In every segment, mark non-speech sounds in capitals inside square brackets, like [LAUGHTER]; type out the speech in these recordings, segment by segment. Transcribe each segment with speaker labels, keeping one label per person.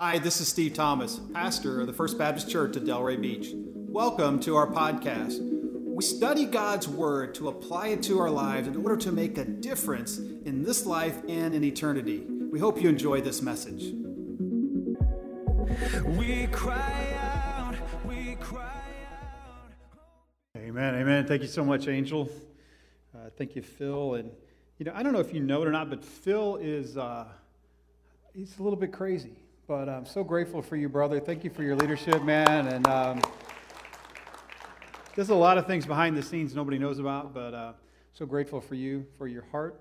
Speaker 1: Hi, this is Steve Thomas, pastor of the First Baptist Church at Delray Beach. Welcome to our podcast. We study God's Word to apply it to our lives in order to make a difference in this life and in eternity. We hope you enjoy this message. We cry out,
Speaker 2: we cry out. Amen, amen. Thank you so much, Angel. Uh, thank you, Phil. And, you know, I don't know if you know it or not, but Phil is, uh, he's a little bit crazy. But I'm so grateful for you, brother. Thank you for your leadership, man. And um, there's a lot of things behind the scenes nobody knows about, but uh, so grateful for you, for your heart,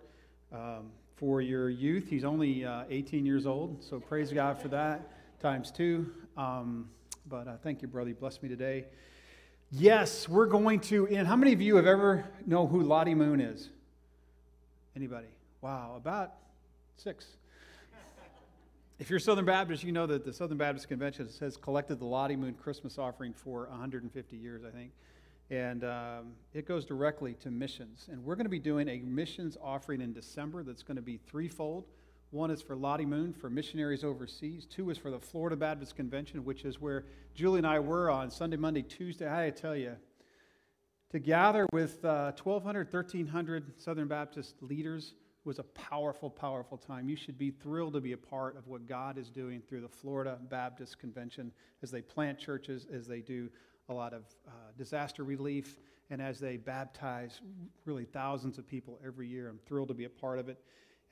Speaker 2: um, for your youth. He's only uh, 18 years old, so praise God for that, times two. Um, but uh, thank you, brother. You blessed me today. Yes, we're going to. And how many of you have ever know who Lottie Moon is? Anybody? Wow, about six. If you're Southern Baptist, you know that the Southern Baptist Convention has collected the Lottie Moon Christmas offering for 150 years, I think. And um, it goes directly to missions. And we're going to be doing a missions offering in December that's going to be threefold. One is for Lottie Moon, for missionaries overseas. Two is for the Florida Baptist Convention, which is where Julie and I were on Sunday, Monday, Tuesday. I tell you, to gather with uh, 1,200, 1,300 Southern Baptist leaders was a powerful, powerful time. You should be thrilled to be a part of what God is doing through the Florida Baptist Convention as they plant churches, as they do a lot of uh, disaster relief, and as they baptize really thousands of people every year. I'm thrilled to be a part of it.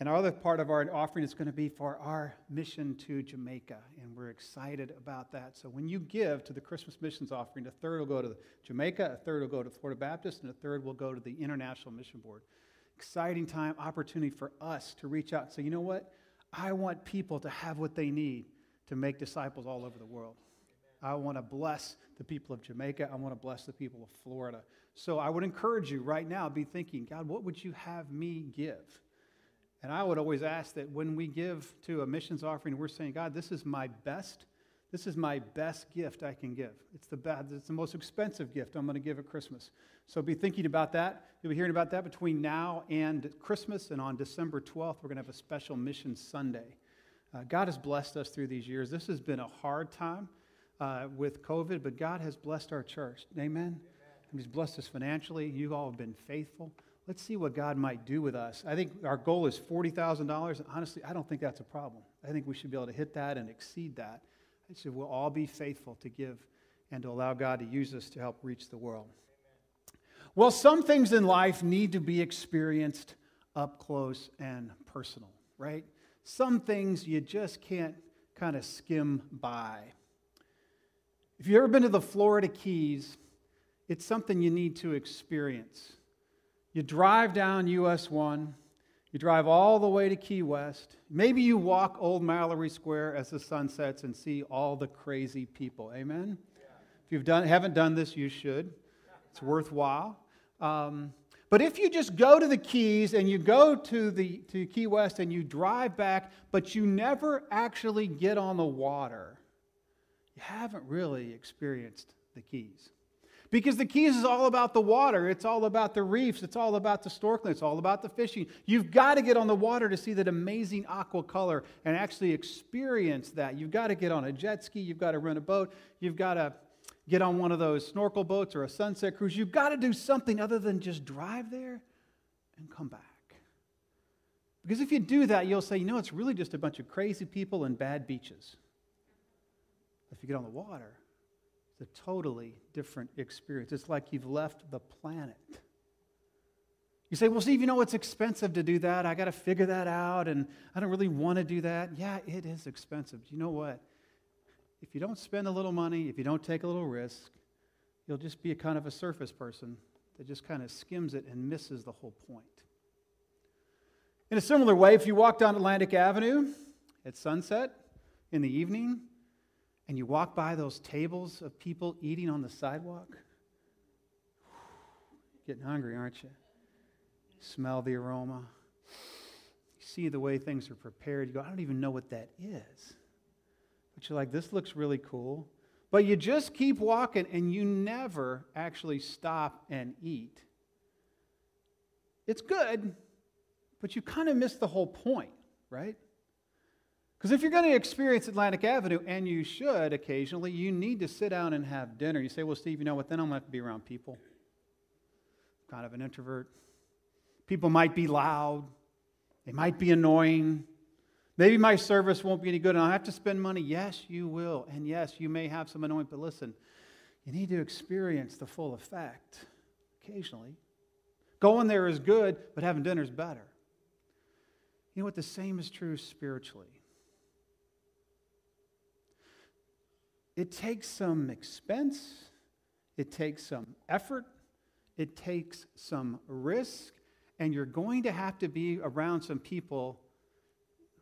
Speaker 2: And our other part of our offering is going to be for our mission to Jamaica, and we're excited about that. So when you give to the Christmas missions offering, a third will go to Jamaica, a third will go to Florida Baptist, and a third will go to the International Mission Board exciting time, opportunity for us to reach out and say, you know what? I want people to have what they need to make disciples all over the world. I want to bless the people of Jamaica. I want to bless the people of Florida. So I would encourage you right now, be thinking, God, what would you have me give? And I would always ask that when we give to a missions offering, we're saying, God, this is my best this is my best gift I can give. It's the, best, it's the most expensive gift I'm going to give at Christmas. So be thinking about that. You'll be hearing about that between now and Christmas. And on December 12th, we're going to have a special Mission Sunday. Uh, God has blessed us through these years. This has been a hard time uh, with COVID, but God has blessed our church. Amen? Amen. He's blessed us financially. You all have been faithful. Let's see what God might do with us. I think our goal is $40,000. Honestly, I don't think that's a problem. I think we should be able to hit that and exceed that. I said, we'll all be faithful to give and to allow God to use us to help reach the world. Well, some things in life need to be experienced up close and personal, right? Some things you just can't kind of skim by. If you've ever been to the Florida Keys, it's something you need to experience. You drive down US 1, you drive all the way to Key West. Maybe you walk Old Mallory Square as the sun sets and see all the crazy people. Amen? Yeah. If you done, haven't done this, you should. It's worthwhile. Um, but if you just go to the Keys and you go to, the, to Key West and you drive back, but you never actually get on the water, you haven't really experienced the Keys. Because the Keys is all about the water, it's all about the reefs, it's all about the snorkeling, it's all about the fishing. You've got to get on the water to see that amazing aqua color and actually experience that. You've got to get on a jet ski, you've got to rent a boat, you've got to get on one of those snorkel boats or a sunset cruise. You've got to do something other than just drive there and come back. Because if you do that, you'll say, you know, it's really just a bunch of crazy people and bad beaches. If you get on the water, it's a totally different experience. It's like you've left the planet. You say, well, Steve, you know it's expensive to do that. I got to figure that out, and I don't really want to do that. Yeah, it is expensive. Do You know what? If you don't spend a little money, if you don't take a little risk, you'll just be a kind of a surface person that just kind of skims it and misses the whole point. In a similar way, if you walk down Atlantic Avenue at sunset in the evening, and you walk by those tables of people eating on the sidewalk, getting hungry, aren't you? Smell the aroma. You see the way things are prepared. You go, I don't even know what that is. But you're like, this looks really cool. But you just keep walking and you never actually stop and eat. It's good, but you kind of miss the whole point, right? Because if you're going to experience Atlantic Avenue, and you should occasionally, you need to sit down and have dinner. You say, Well, Steve, you know what? Then I'm going to have to be around people. I'm kind of an introvert. People might be loud, they might be annoying. Maybe my service won't be any good and I'll have to spend money. Yes, you will. And yes, you may have some annoyance, but listen, you need to experience the full effect occasionally. Going there is good, but having dinner is better. You know what? The same is true spiritually. It takes some expense, it takes some effort, it takes some risk, and you're going to have to be around some people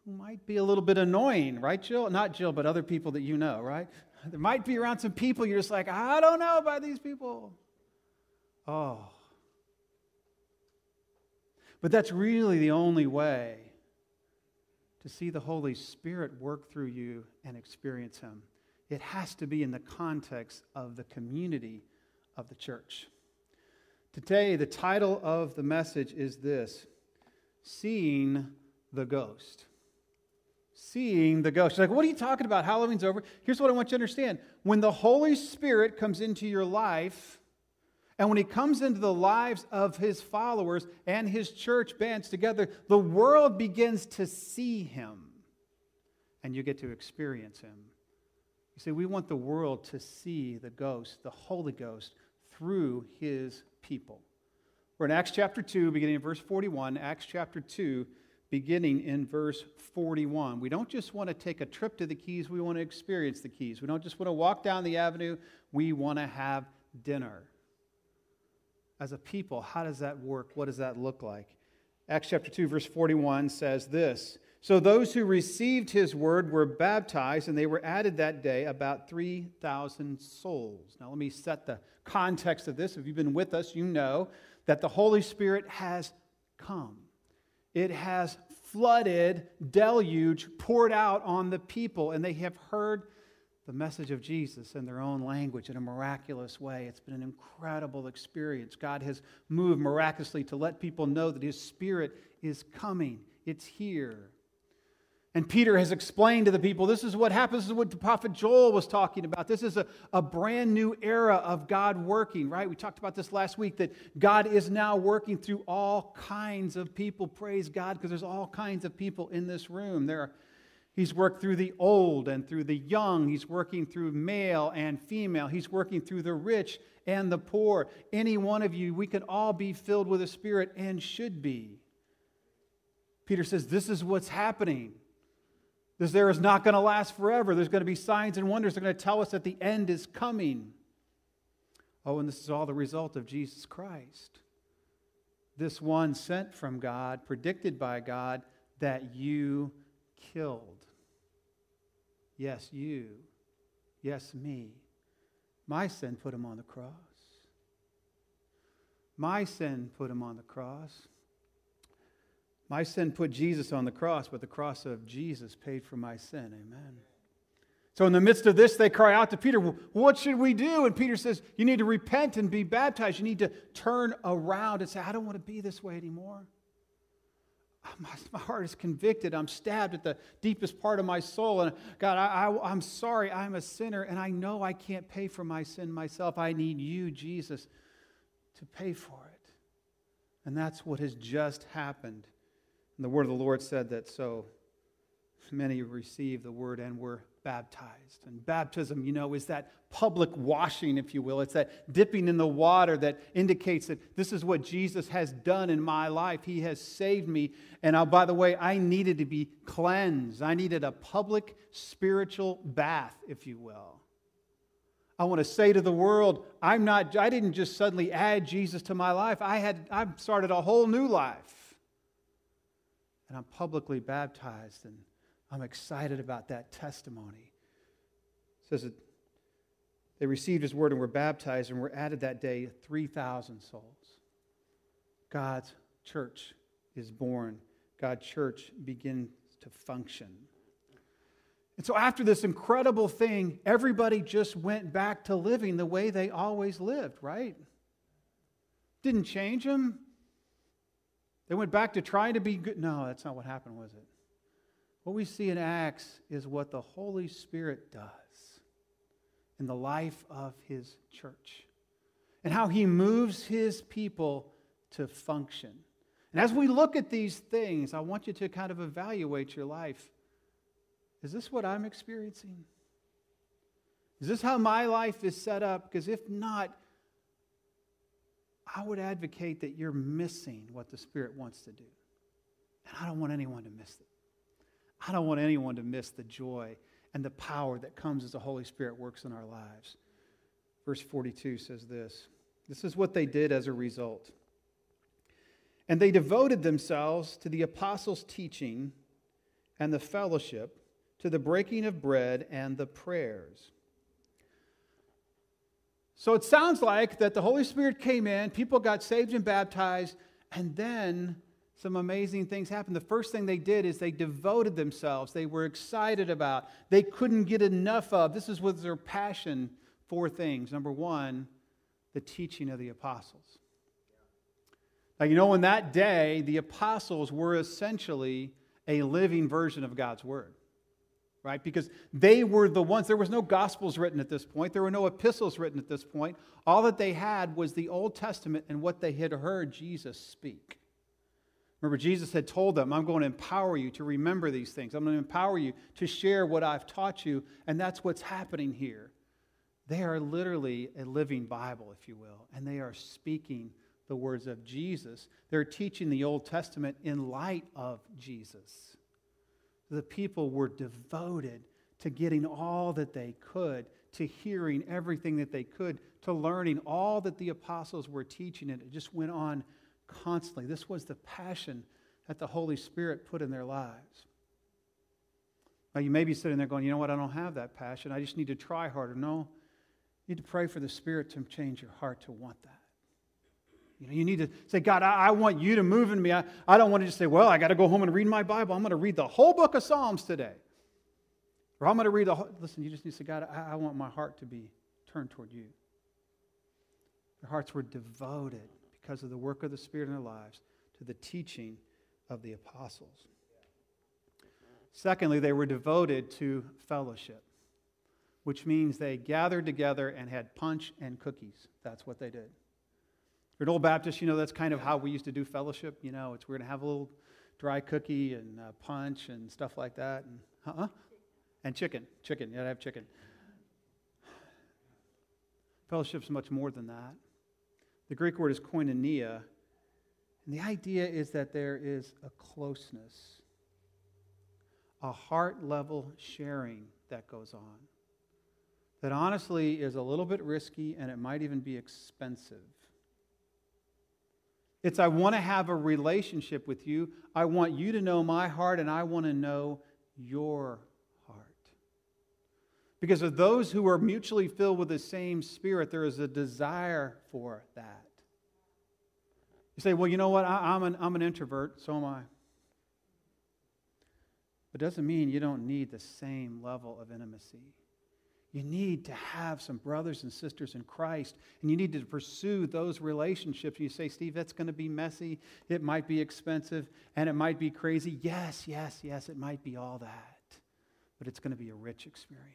Speaker 2: who might be a little bit annoying, right, Jill? Not Jill, but other people that you know, right? There might be around some people you're just like, I don't know about these people. Oh. But that's really the only way to see the Holy Spirit work through you and experience Him. It has to be in the context of the community of the church. Today, the title of the message is this Seeing the Ghost. Seeing the ghost. She's like, what are you talking about? Halloween's over. Here's what I want you to understand. When the Holy Spirit comes into your life, and when he comes into the lives of his followers and his church bands together, the world begins to see him. And you get to experience him. You see, we want the world to see the ghost, the Holy Ghost, through his people. We're in Acts chapter 2, beginning in verse 41. Acts chapter 2, beginning in verse 41. We don't just want to take a trip to the Keys, we want to experience the Keys. We don't just want to walk down the avenue, we want to have dinner. As a people, how does that work? What does that look like? Acts chapter 2, verse 41 says this So those who received his word were baptized, and they were added that day about 3,000 souls. Now, let me set the context of this. If you've been with us, you know that the Holy Spirit has come. It has flooded, deluge, poured out on the people, and they have heard the message of Jesus in their own language in a miraculous way. It's been an incredible experience. God has moved miraculously to let people know that His Spirit is coming, it's here. And Peter has explained to the people this is what happens, this is what the prophet Joel was talking about. This is a, a brand new era of God working, right? We talked about this last week that God is now working through all kinds of people. Praise God, because there's all kinds of people in this room. There are, he's worked through the old and through the young, He's working through male and female, He's working through the rich and the poor. Any one of you, we can all be filled with the Spirit and should be. Peter says, This is what's happening. This there is not going to last forever. There's going to be signs and wonders. They're going to tell us that the end is coming. Oh, and this is all the result of Jesus Christ. This one sent from God, predicted by God, that you killed. Yes, you. Yes, me. My sin put him on the cross. My sin put him on the cross. My sin put Jesus on the cross, but the cross of Jesus paid for my sin. Amen. So, in the midst of this, they cry out to Peter, What should we do? And Peter says, You need to repent and be baptized. You need to turn around and say, I don't want to be this way anymore. Ah, my, my heart is convicted. I'm stabbed at the deepest part of my soul. And God, I, I, I'm sorry. I'm a sinner, and I know I can't pay for my sin myself. I need you, Jesus, to pay for it. And that's what has just happened. And the word of the Lord said that so many received the word and were baptized. And baptism, you know, is that public washing, if you will. It's that dipping in the water that indicates that this is what Jesus has done in my life. He has saved me. And uh, by the way, I needed to be cleansed. I needed a public spiritual bath, if you will. I want to say to the world, I'm not, I didn't just suddenly add Jesus to my life. I had, I started a whole new life and I'm publicly baptized, and I'm excited about that testimony. It says that they received his word and were baptized, and were added that day 3,000 souls. God's church is born, God's church begins to function. And so, after this incredible thing, everybody just went back to living the way they always lived, right? Didn't change them, they went back to trying to be good. No, that's not what happened, was it? What we see in Acts is what the Holy Spirit does in the life of his church and how he moves his people to function. And as we look at these things, I want you to kind of evaluate your life. Is this what I'm experiencing? Is this how my life is set up? Because if not, I would advocate that you're missing what the Spirit wants to do. And I don't want anyone to miss it. I don't want anyone to miss the joy and the power that comes as the Holy Spirit works in our lives. Verse 42 says this This is what they did as a result. And they devoted themselves to the apostles' teaching and the fellowship, to the breaking of bread and the prayers. So it sounds like that the Holy Spirit came in, people got saved and baptized, and then some amazing things happened. The first thing they did is they devoted themselves. They were excited about. They couldn't get enough of. This is with their passion for things. Number one, the teaching of the apostles. Now, you know, in that day, the apostles were essentially a living version of God's word right? Because they were the ones, there was no gospels written at this point, there were no epistles written at this point. All that they had was the Old Testament and what they had heard Jesus speak. Remember, Jesus had told them, I'm going to empower you to remember these things. I'm going to empower you to share what I've taught you. And that's what's happening here. They are literally a living Bible, if you will, and they are speaking the words of Jesus. They're teaching the Old Testament in light of Jesus the people were devoted to getting all that they could, to hearing everything that they could, to learning all that the apostles were teaching, and it just went on constantly. This was the passion that the Holy Spirit put in their lives. Now, you may be sitting there going, you know what, I don't have that passion. I just need to try harder. No, you need to pray for the Spirit to change your heart to want that. You, know, you need to say, God, I, I, want you to move in me. I, I don't want to just say, well, I got to go home and read my Bible. I'm going to read the whole book of Psalms today. Or I'm going to read the whole. Listen, you just need to say, God, I, I want my heart to be turned toward you. Their hearts were devoted because of the work of the Spirit in their lives to the teaching of the apostles. Secondly, they were devoted to fellowship, which means they gathered together and had punch and cookies. That's what they did. For an old Baptist, you know, that's kind of how we used to do fellowship. You know, it's we're going to have a little dry cookie and uh, punch and stuff like that. And, uh-uh. and chicken. Chicken. You got to have chicken. Fellowship's much more than that. The Greek word is koinonia. And the idea is that there is a closeness, a heart level sharing that goes on. That honestly is a little bit risky and it might even be expensive. It's I want to have a relationship with you. I want you to know my heart, and I want to know your heart. Because of those who are mutually filled with the same spirit, there is a desire for that. You say, well, you know what? I, am an, I'm an introvert, so am I. But it doesn't mean you don't need the same level of intimacy. You need to have some brothers and sisters in Christ, and you need to pursue those relationships. You say, Steve, that's going to be messy. It might be expensive, and it might be crazy. Yes, yes, yes, it might be all that, but it's going to be a rich experience.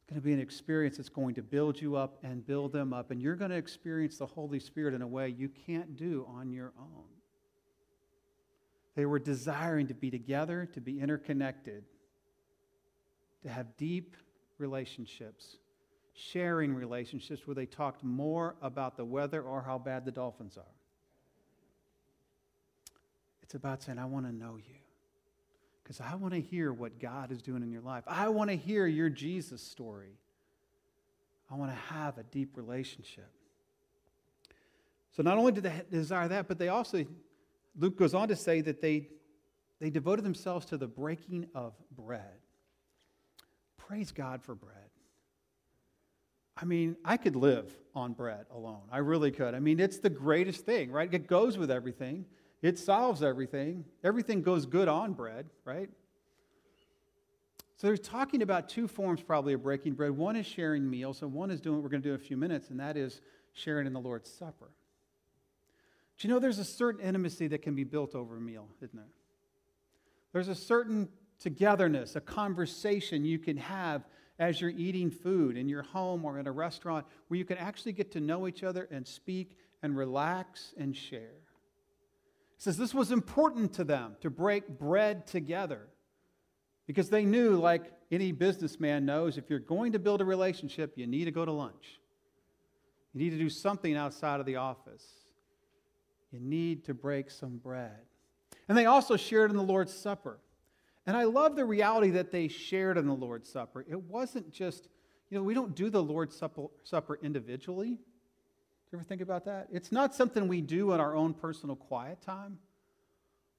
Speaker 2: It's going to be an experience that's going to build you up and build them up, and you're going to experience the Holy Spirit in a way you can't do on your own. They were desiring to be together, to be interconnected to have deep relationships, sharing relationships where they talked more about the weather or how bad the dolphins are. It's about saying, I want to know you because I want to hear what God is doing in your life. I want to hear your Jesus story. I want to have a deep relationship. So not only did they desire that, but they also, Luke goes on to say that they, they devoted themselves to the breaking of bread praise God for bread. I mean, I could live on bread alone. I really could. I mean, it's the greatest thing, right? It goes with everything, it solves everything. Everything goes good on bread, right? So they're talking about two forms probably of breaking bread. One is sharing meals, and one is doing what we're going to do in a few minutes, and that is sharing in the Lord's Supper. Do you know there's a certain intimacy that can be built over a meal, isn't there? There's a certain togetherness, a conversation you can have as you're eating food in your home or in a restaurant where you can actually get to know each other and speak and relax and share. He says this was important to them to break bread together because they knew, like any businessman knows, if you're going to build a relationship, you need to go to lunch. You need to do something outside of the office. You need to break some bread. And they also shared in the Lord's Supper. And I love the reality that they shared in the Lord's Supper. It wasn't just, you know, we don't do the Lord's Supper individually. Do you ever think about that? It's not something we do in our own personal quiet time.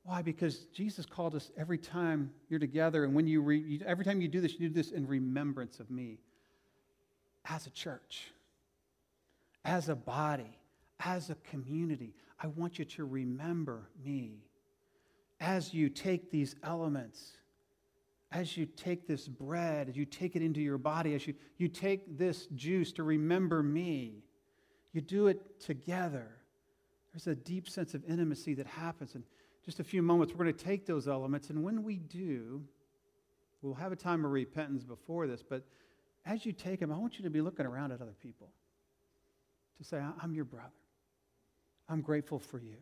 Speaker 2: Why? Because Jesus called us every time you're together, and when you, re, every time you do this, you do this in remembrance of me. As a church, as a body, as a community, I want you to remember me as you take these elements, as you take this bread, as you take it into your body, as you, you take this juice to remember me, you do it together. There's a deep sense of intimacy that happens. And just a few moments, we're going to take those elements, and when we do, we'll have a time of repentance before this, but as you take them, I want you to be looking around at other people to say, I'm your brother. I'm grateful for you.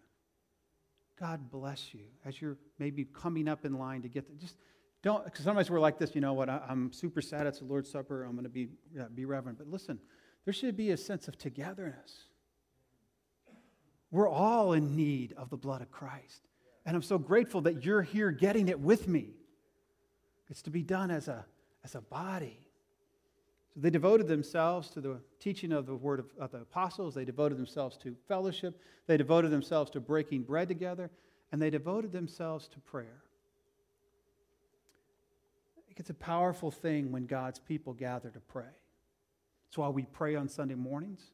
Speaker 2: God bless you as you're maybe coming up in line to get the Just don't, because sometimes we're like this, you know what, I, am super sad it's the Lord's Supper, I'm going to be, yeah, be reverent. But listen, there should be a sense of togetherness. We're all in need of the blood of Christ. And I'm so grateful that you're here getting it with me. It's to be done as a, as a body. So they devoted themselves to the teaching of the word of, of, the apostles. They devoted themselves to fellowship. They devoted themselves to breaking bread together. And they devoted themselves to prayer. It's a powerful thing when God's people gather to pray. That's why we pray on Sunday mornings.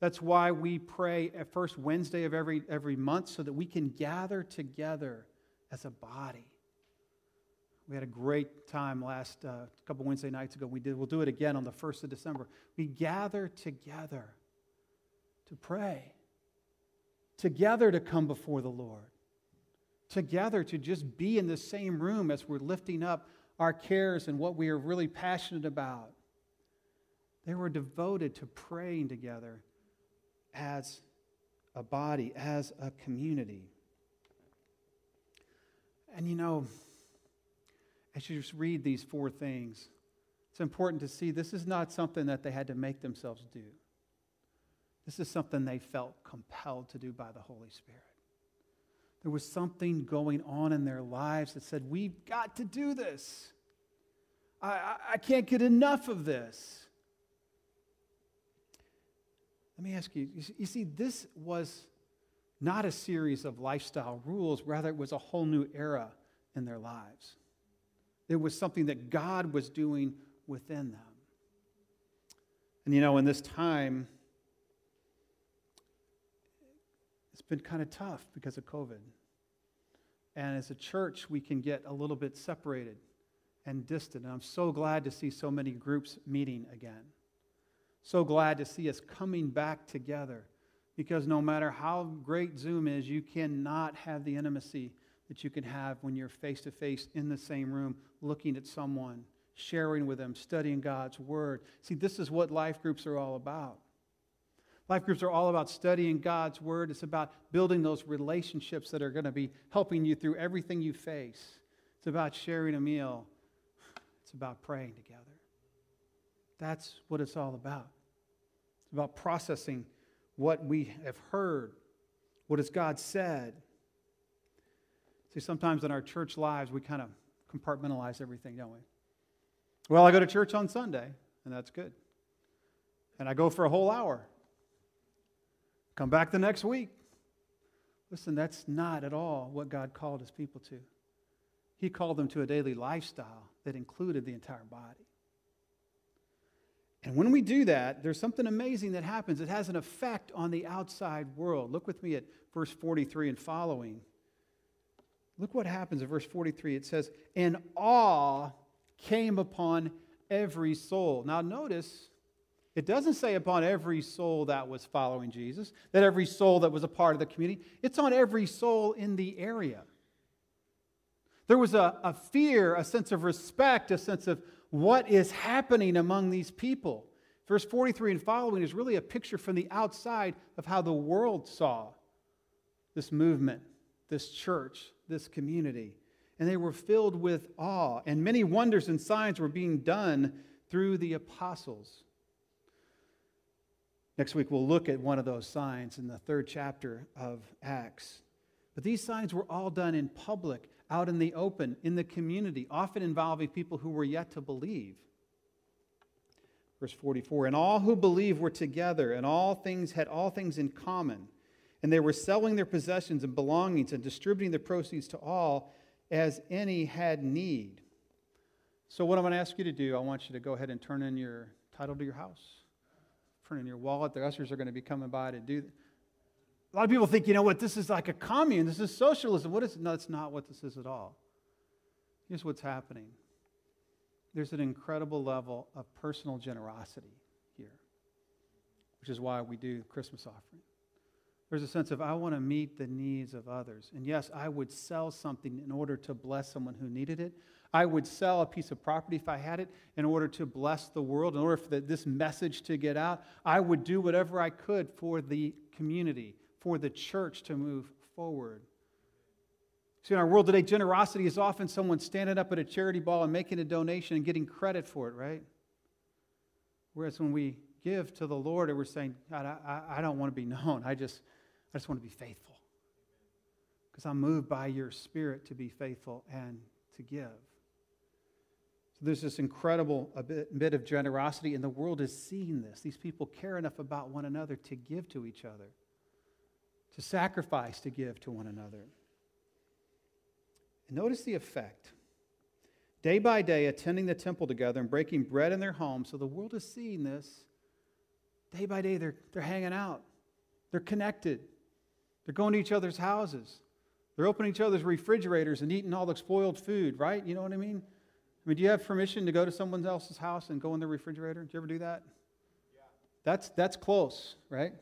Speaker 2: That's why we pray at first Wednesday of every, every month so that we can gather together as a body. We had a great time last uh, couple Wednesday nights ago. We did. We'll do it again on the first of December. We gather together to pray, together to come before the Lord, together to just be in the same room as we're lifting up our cares and what we are really passionate about. They were devoted to praying together as a body, as a community. And you know, as you just read these four things, it's important to see this is not something that they had to make themselves do. This is something they felt compelled to do by the Holy Spirit. There was something going on in their lives that said, We've got to do this. I, I, I can't get enough of this. Let me ask you you see, this was not a series of lifestyle rules, rather, it was a whole new era in their lives. It was something that God was doing within them. And you know, in this time, it's been kind of tough because of COVID. And as a church, we can get a little bit separated and distant. And I'm so glad to see so many groups meeting again. So glad to see us coming back together because no matter how great Zoom is, you cannot have the intimacy that you can have when you're face to face in the same room, looking at someone, sharing with them, studying God's Word. See, this is what life groups are all about. Life groups are all about studying God's Word. It's about building those relationships that are going to be helping you through everything you face. It's about sharing a meal. It's about praying together. That's what it's all about. It's about processing what we have heard. What has God said? See, sometimes in our church lives, we kind of compartmentalize everything, don't we? Well, I go to church on Sunday, and that's good. And I go for a whole hour. Come back the next week. Listen, that's not at all what God called his people to. He called them to a daily lifestyle that included the entire body. And when we do that, there's something amazing that happens. It has an effect on the outside world. Look with me at verse 43 and following. Look what happens in verse 43. It says, And awe came upon every soul. Now, notice, it doesn't say upon every soul that was following Jesus, that every soul that was a part of the community. It's on every soul in the area. There was a, a fear, a sense of respect, a sense of what is happening among these people. Verse 43 and following is really a picture from the outside of how the world saw this movement, this church, this community. And they were filled with awe, and many wonders and signs were being done through the apostles. Next week, we'll look at one of those signs in the third chapter of Acts. But these signs were all done in public, out in the open, in the community, often involving people who were yet to believe. Verse 44 And all who believed were together, and all things had all things in common. And they were selling their possessions and belongings and distributing the proceeds to all as any had need. So, what I'm going to ask you to do, I want you to go ahead and turn in your title to your house, turn in your wallet. The ushers are going to be coming by to do that. A lot of people think, you know what, this is like a commune, this is socialism. What is it? No, it's not what this is at all. Here's what's happening there's an incredible level of personal generosity here, which is why we do Christmas offering. There's a sense of, I want to meet the needs of others. And yes, I would sell something in order to bless someone who needed it. I would sell a piece of property if I had it in order to bless the world, in order for the, this message to get out. I would do whatever I could for the community, for the church to move forward. See, in our world today, generosity is often someone standing up at a charity ball and making a donation and getting credit for it, right? Whereas when we give to the Lord and we're saying, God, I, I don't want to be known. I just, I just want to be faithful. Because I'm moved by your spirit to be faithful and to give. So there's this incredible bit, bit of generosity, and the world is seeing this. These people care enough about one another to give to each other, to sacrifice to give to one another. And notice the effect. Day by day, attending the temple together and breaking bread in their homes. So the world is seeing this. Day by day, they're, they're hanging out, they're connected, they're going to each other's houses, they're opening each other's refrigerators and eating all the spoiled food, right? You know what I mean? I mean, do you have permission to go to someone else's house and go in their refrigerator? Do you ever do that? Yeah. That's, that's close, right?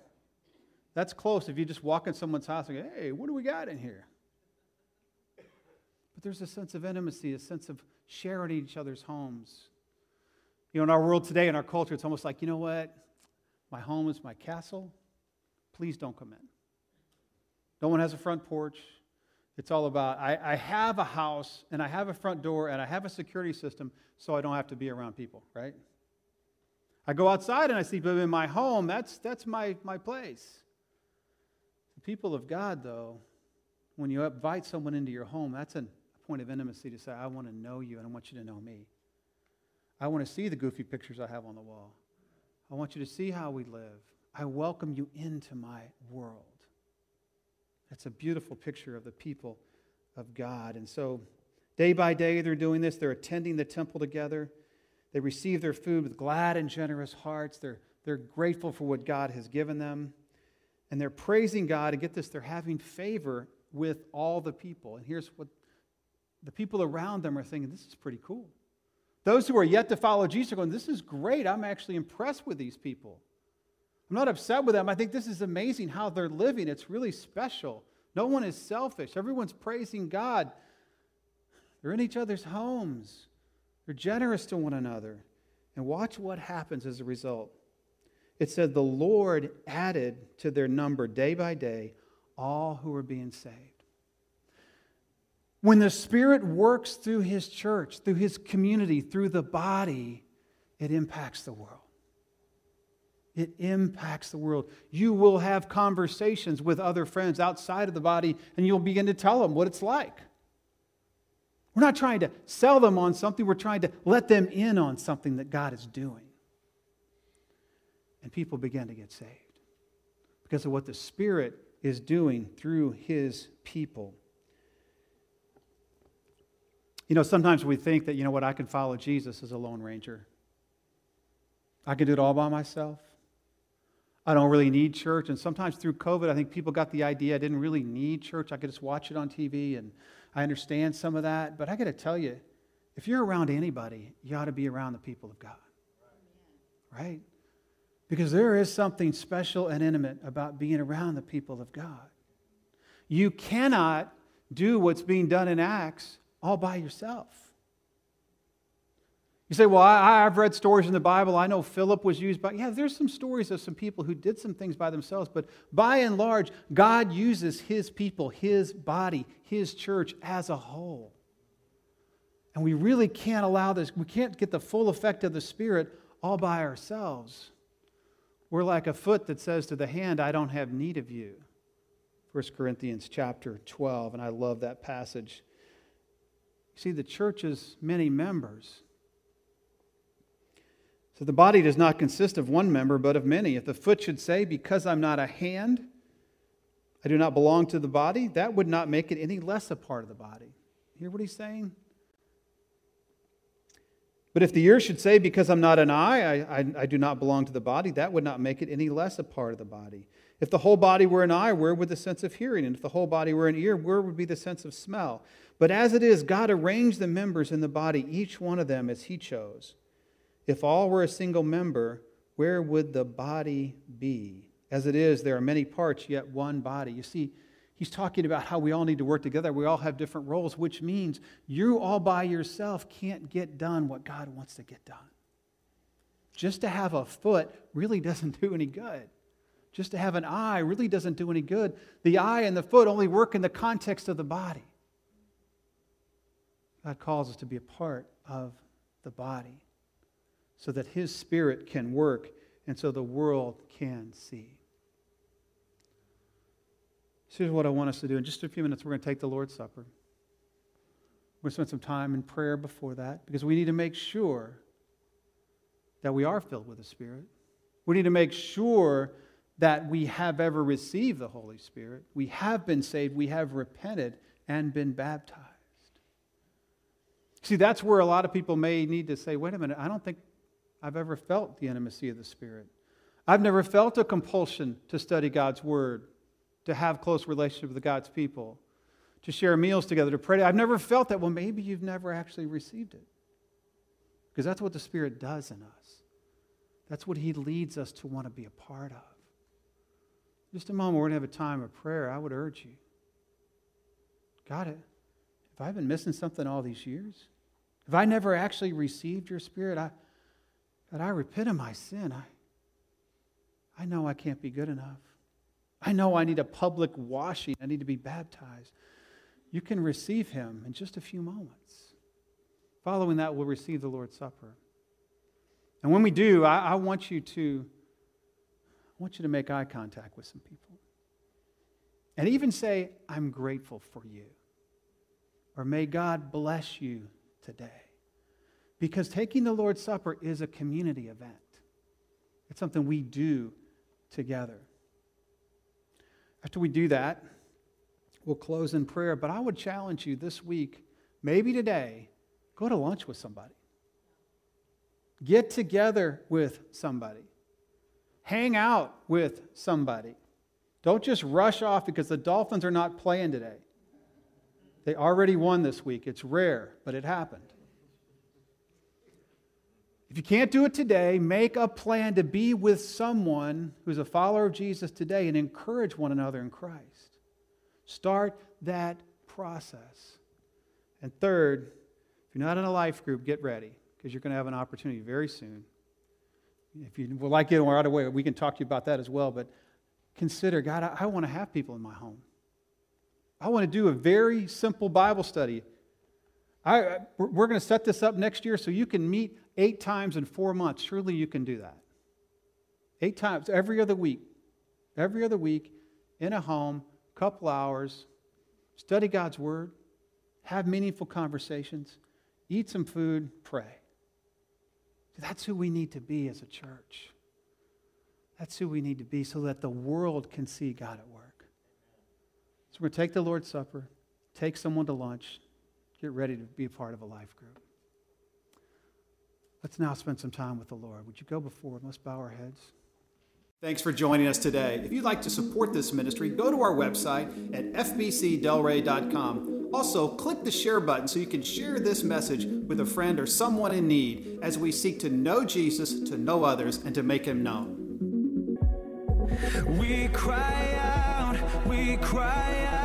Speaker 2: That's close if you just walk in someone's house and go, hey, what do we got in here? But there's a sense of intimacy, a sense of sharing each other's homes. You know, in our world today, in our culture, it's almost like, you know what? My home is my castle. Please don't come in. No one has a front porch. It's all about, I, I have a house and I have a front door and I have a security system so I don't have to be around people, right? I go outside and I see people in my home. That's, that's my, my place. The people of God, though, when you invite someone into your home, that's an point of intimacy to say, I want to know you and I want you to know me. I want to see the goofy pictures I have on the wall. I want you to see how we live. I welcome you into my world. That's a beautiful picture of the people of God. And so, day by day, they're doing this. They're attending the temple together. They receive their food with glad and generous hearts. They're, they're grateful for what God has given them. And they're praising God. And get this, they're having favor with all the people. And here's what the people around them are thinking this is pretty cool. Those who are yet to follow Jesus are going, This is great. I'm actually impressed with these people. I'm not upset with them. I think this is amazing how they're living. It's really special. No one is selfish, everyone's praising God. They're in each other's homes, they're generous to one another. And watch what happens as a result. It said, The Lord added to their number day by day all who were being saved. When the Spirit works through His church, through His community, through the body, it impacts the world. It impacts the world. You will have conversations with other friends outside of the body, and you'll begin to tell them what it's like. We're not trying to sell them on something, we're trying to let them in on something that God is doing. And people begin to get saved because of what the Spirit is doing through His people. You know, sometimes we think that, you know what, I can follow Jesus as a Lone Ranger. I can do it all by myself. I don't really need church. And sometimes through COVID, I think people got the idea I didn't really need church. I could just watch it on TV, and I understand some of that. But I got to tell you, if you're around anybody, you ought to be around the people of God. Right? Because there is something special and intimate about being around the people of God. You cannot do what's being done in Acts all by yourself. You say, Well, I, have read stories in the Bible. I know Philip was used by. Yeah, there's some stories of some people who did some things by themselves, but by and large, God uses his people, his body, his church as a whole. And we really can't allow this, we can't get the full effect of the Spirit all by ourselves. We're like a foot that says to the hand, I don't have need of you. 1 Corinthians chapter 12, and I love that passage. See, the church is many members. So the body does not consist of one member, but of many. If the foot should say, Because I'm not a hand, I do not belong to the body, that would not make it any less a part of the body. Hear what he's saying? But if the ear should say, Because I'm not an eye, I, I, I, do not belong to the body, that would not make it any less a part of the body. If the whole body were an eye, where would the sense of hearing? And if the whole body were an ear, where would be the sense of smell? But as it is, God arranged the members in the body, each one of them as He chose. If all were a single member, where would the body be? As it is, there are many parts, yet one body. You see, he's talking about how we all need to work together. We all have different roles, which means you all by yourself can't get done what God wants to get done. Just to have a foot really [LAUGHS] doesn't do any good. Just to have an eye really doesn't do any good. The eye and the foot only work in the context of the body. God calls us to be a part of the body so that His Spirit can work and so the world can see. So here's what I want us to do. In just a few minutes, we're going to take the Lord's Supper. We're going to spend some time in prayer before that because we need to make sure that we are filled with the Spirit. We need to make sure that we have ever received the Holy Spirit. We have been saved. We have repented and been baptized. See, that's where a lot of people may need to say, wait a minute, I don't think I've ever felt the intimacy of the Spirit. I've never felt a compulsion to study God's Word, to have close relationship with God's people, to share meals together, to pray. I've never felt that. Well, maybe you've never actually received it. Because that's what the Spirit does in us. That's what He leads us to want to be a part of. Just a moment, we're going to have a time of prayer. I would urge you. God, if I've been missing something all these years, if I never actually received your Spirit, I, that I repent of my sin. I, I know I can't be good enough. I know I need a public washing. I need to be baptized. You can receive him in just a few moments. Following that, we'll receive the Lord's Supper. And when we do, I, I want you to want you to make eye contact with some people. And even say, I'm grateful for you. Or may God bless you today. Because taking the Lord's Supper is a community event, it's something we do together. After we do that, we'll close in prayer. But I would challenge you this week, maybe today, go to lunch with somebody. Get together with somebody. Hang out with somebody. Don't just rush off because the Dolphins are not playing today. They already won this week. It's rare, but it happened. If you can't do it today, make a plan to be with someone who's a follower of Jesus today and encourage one another in Christ. Start that process. And third, if you're not in a life group, get ready because you're going to have an opportunity very soon. If you would like it right away, we can talk to you about that as well. But consider, God, I, I want to have people in my home. I want to do a very simple Bible study. I, we're going to set this up next year so you can meet eight times in four months. Surely you can do that. Eight times every other week. Every other week in a home, couple hours, study God's Word, have meaningful conversations, eat some food, pray. That's who we need to be as a church. That's who we need to be so that the world can see God at work. So we're going to take the Lord's Supper, take someone to lunch, get ready to be a part of a life group. Let's now spend some time with the Lord. Would you go before and let's bow our heads?
Speaker 1: Thanks for joining us today. If you'd like to support this ministry, go to our website at fbcdelray.com. Also, click the share button so you can share this message with a friend or someone in need as we seek to know Jesus, to know others, and to make him known. We cry out, we cry out.